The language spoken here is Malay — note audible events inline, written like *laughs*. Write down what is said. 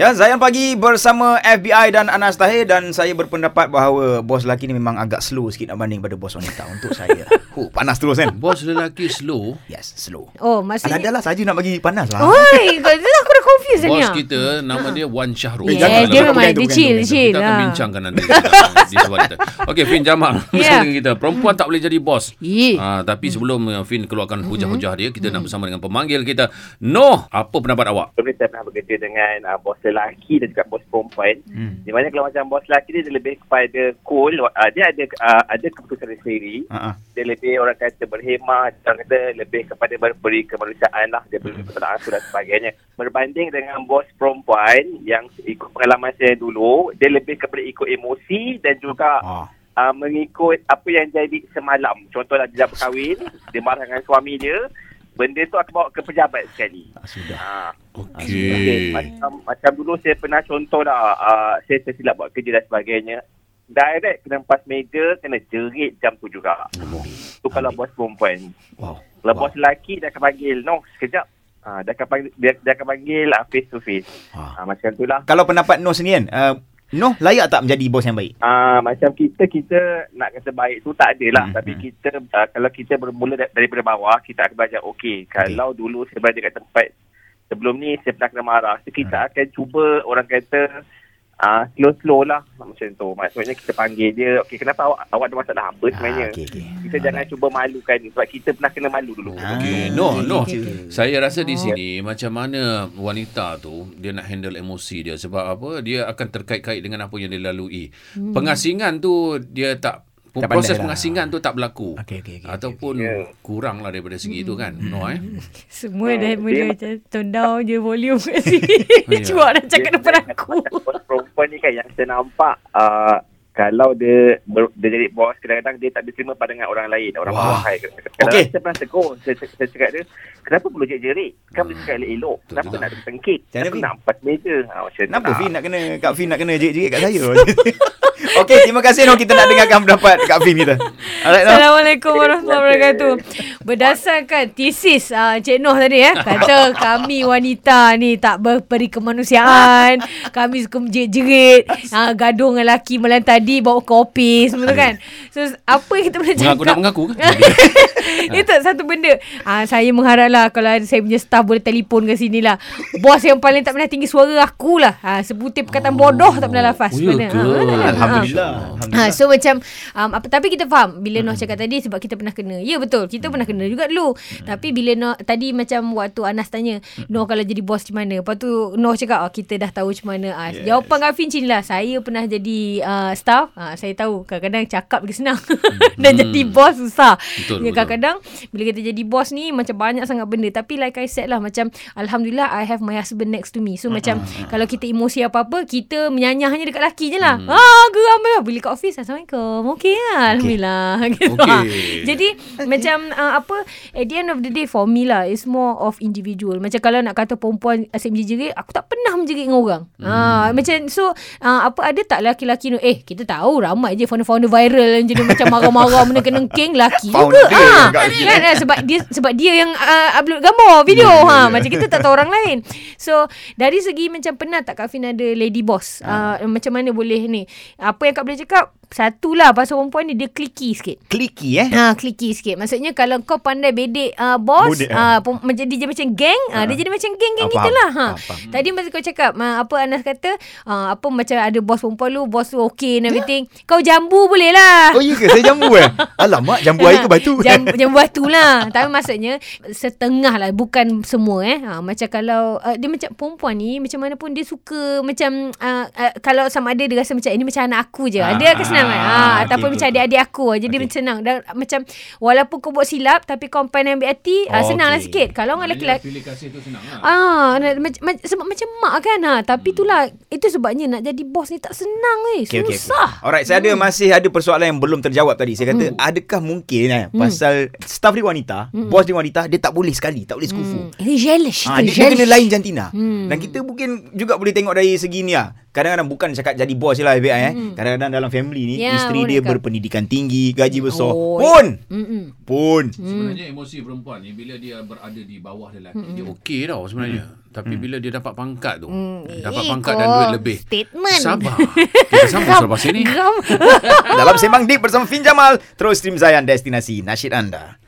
Ya, Zayan pagi bersama FBI dan Anas Tahir dan saya berpendapat bahawa bos lelaki ni memang agak slow sikit nak banding pada bos wanita untuk saya. *laughs* Huh, panas terus kan? Bos lelaki slow. Yes, slow. Oh, maksudnya... dah lah saja nak bagi panas lah. Oi, kau tu aku dah confused. Bos kita nama dia Wan Syahrul. Yeah, jangan, dia memang dia bukan chill, chill. Kita akan lah. bincangkan nanti *laughs* di soal kita. Okey, Fin Jamal. Ya. Bersama dengan kita. Perempuan tak boleh jadi bos. Ha, tapi sebelum uh, Fin keluarkan hujah-hujah dia, kita nak bersama dengan pemanggil kita. Noh, apa pendapat awak? Sebelum saya pernah bekerja dengan uh, bos lelaki dan juga bos perempuan. Hmm. Di mana kalau macam bos lelaki ni dia lebih kepada cool. Uh, dia ada uh, ada keputusan dia sendiri. Ah. Dia lebih orang kata berhemat. Orang kata lebih kepada beri kemanusiaan lah. Dia beri kepada asuh dan sebagainya. Berbanding dengan bos perempuan yang ikut pengalaman saya dulu. Dia lebih kepada ikut emosi dan juga Ah. uh, mengikut apa yang jadi semalam. Contohlah dia dah berkahwin. *laughs* Dia marah dengan suami dia. Benda tu akan bawa ke pejabat sekali. Ah, sudah. Ha. Okey. Okay, macam, macam dulu saya pernah contoh lah, uh, saya tersilap buat kerja dan sebagainya. Direct kena lepas meja, kena jerit jam tu juga. Tu kalau bos perempuan. Wow. Kalau Wow. bos lelaki, dia akan panggil, no, sekejap. Uh, dia akan panggil, dia, dia akan panggil uh, face to face. Ah. Uh, macam tu lah. Kalau pendapat Noh sendiri kan, uh, Noh layak tak menjadi bos yang baik? Uh, macam kita, kita nak kata baik tu tak ada lah. Hmm, Tapi hmm. kita, uh, kalau kita bermula da- daripada bawah, kita akan belajar, okey, kalau dulu saya berada kat tempat sebelum ni, saya pernah kena marah. So, kita akan cuba, orang kata, uh, slow-slow lah. Macam tu. Maksudnya kita panggil dia, okey, kenapa awak, awak ada masalah apa sebenarnya? Ah, okey, okey. Kita jangan cuba malukan dia. Sebab kita pernah kena malu dulu. Ah. Noh, Noh. okey, okey. Saya rasa di sini macam mana wanita tu dia nak handle emosi dia sebab apa? Dia akan terkait-kait dengan apa yang dia lalui. Hmm. Pengasingan tu dia tak Tak proses lah. pengasingan tu tak berlaku. Okey, okey, okey, Ataupun okey. kurang lah daripada segi itu kan. No eh. *laughs* Semua dah Hmm, mula dia- macam tone down je volume *laughs* kat sini. Ya. *laughs* Cuak dah cakap depan aku. Perempuan ni kan yang saya nampak uh, kalau dia ber, dia jadi bos kadang-kadang dia tak diterima pandangan orang lain orang Wah. bawah hai kadang-kadang Okey. saya pernah tegur saya, saya cakap dia kenapa perlu jerit-jerit kan boleh cakap elok-elok kenapa nak mana, kenapa nak empat meja ha, macam Kenapa lah. Fin nak kena Kak Fin nak kena jerit-jerit kat saya? *laughs* Okey, terima kasih Noh kita nak dengarkan pendapat Kak Fin kita. Alright Noh. Assalamualaikum warahmatullahi wabarakatuh. Berdasarkan tesis uh, Cik Noh tadi ya, kata kami wanita ni tak beri kemanusiaan, kami suka menjerit-jerit, uh, gaduh dengan lelaki malam tadi bawa kopi semua tu kan. So apa yang kita boleh cakap? Mengaku nak mengaku ke? *laughs* Itu satu benda. Ah saya mengharaplah kalau ada saya punya staff boleh telefon ke sini lah. Bos yang paling tak pernah tinggi suara aku lah. Ah sebutir perkataan bodoh tak pernah lafaz. Oh, ya ke? Ah, Alhamdulillah. Ha, so macam um, apa tapi kita faham bila Noh cakap tadi sebab kita pernah kena. Ya betul, kita pernah kena juga dulu. Tapi bila Noh tadi macam waktu Anas tanya, Noh kalau jadi bos macam mana? Lepas tu Noh cakap, oh kita dah tahu macam mana. Ah, Yes. Jawapan Gafin macam ni lah. Saya pernah jadi uh, staff. Ah, saya tahu kadang-kadang cakap lagi senang. *laughs* Dan jadi bos susah. Betul, ya, betul. kadang-kadang bila kita jadi bos ni macam banyak sangat benda. Tapi like I said lah macam Alhamdulillah I have my husband next to me. So macam kalau kita emosi apa-apa, kita menyanyahnya dekat lelaki je lah. Ah, geram lah. Bila kat office, Assalamualaikum. Okey lah. Alhamdulillah. *laughs* Gitu Okey. lah. Jadi macam uh, apa, at the end of the day for me lah, it's more of individual. Macam kalau nak kata perempuan asyik menjerit, aku tak pernah menjerit dengan orang. Ah, macam so, uh, apa ada tak lelaki-lelaki ni, eh kita tahu ramai je founder-founder viral yang jadi macam marah-marah menengking lelaki juga. Ah, kat sini. kan, kan, sebab dia sebab dia yang uh, upload gambar, video. ha, macam kita tak tahu orang lain. So, dari segi macam pernah tak Kak Fin ada lady boss? Uh, macam mana boleh ni? Apa yang Kak boleh cakap? Satulah pasal perempuan ni dia clicky sikit. Clicky eh. Ha, clicky sikit. Maksudnya kalau kau pandai bedek uh, bos, Bodek, uh, pem- macam dia macam geng, uh, dia jadi macam geng-geng Ah, kita faham. lah. Ha. Tadi masa kau cakap, uh, apa Anas kata, uh, apa macam ada bos perempuan lu, bos tu okay and everything. Kau jambu boleh lah. Oh iya ke? Saya jambu eh? *laughs* Alamak, jambu air ke batu? Jam, *laughs* jambu batu lah. Tapi maksudnya setengah lah. Bukan semua eh. Ha, macam kalau uh, dia macam perempuan ni macam mana pun dia suka macam uh, uh, kalau sama ada dia rasa macam ini macam anak aku je. Ah, Ah, dia akan senang kan. ah, Ha, okey, ataupun okey, macam adik-adik aku. Jadi Okey. okay. senang. Dan macam walaupun kau buat silap tapi kau pandai ambil hati, oh, Oh, senang lah okey. sikit. Kalau dengan lelaki-lelaki Pilih kasih tu senang lah. Ah, nak- mac- sebab macam mak kan ha. Tapi itulah itu sebabnya nak jadi bos ni tak senang eh. Okay, okay, Susah. okay. Alright, saya ada masih ada persoalan yang belum terjawab tadi. Saya kata, adakah mungkin eh, pasal staff dia wanita, bos dia wanita, dia tak boleh sekali, tak boleh sekufu. Hmm. Dia jealous. Ha, dia, kena lain jantina. Hmm. Dan kita mungkin juga boleh tengok dari segi ni lah. Kadang-kadang bukan cakap jadi bos je lah FBI eh. Kadang-kadang dalam family ni Ya, isteri dia berpendidikan tinggi, gaji besar. Oh, pun. Mm-mm. Pun. Sebenarnya emosi perempuan ni bila dia berada di bawah lelaki dia okey tau sebenarnya. Tapi bila dia dapat pangkat tu, dapat Eh, pangkat dan duit lebih. statement. Sabar. *laughs* Kita sambung selepas ini. *laughs* Dalam Sembang Deep bersama Fin Jamal, terus stream Zayan destinasi nasyid anda.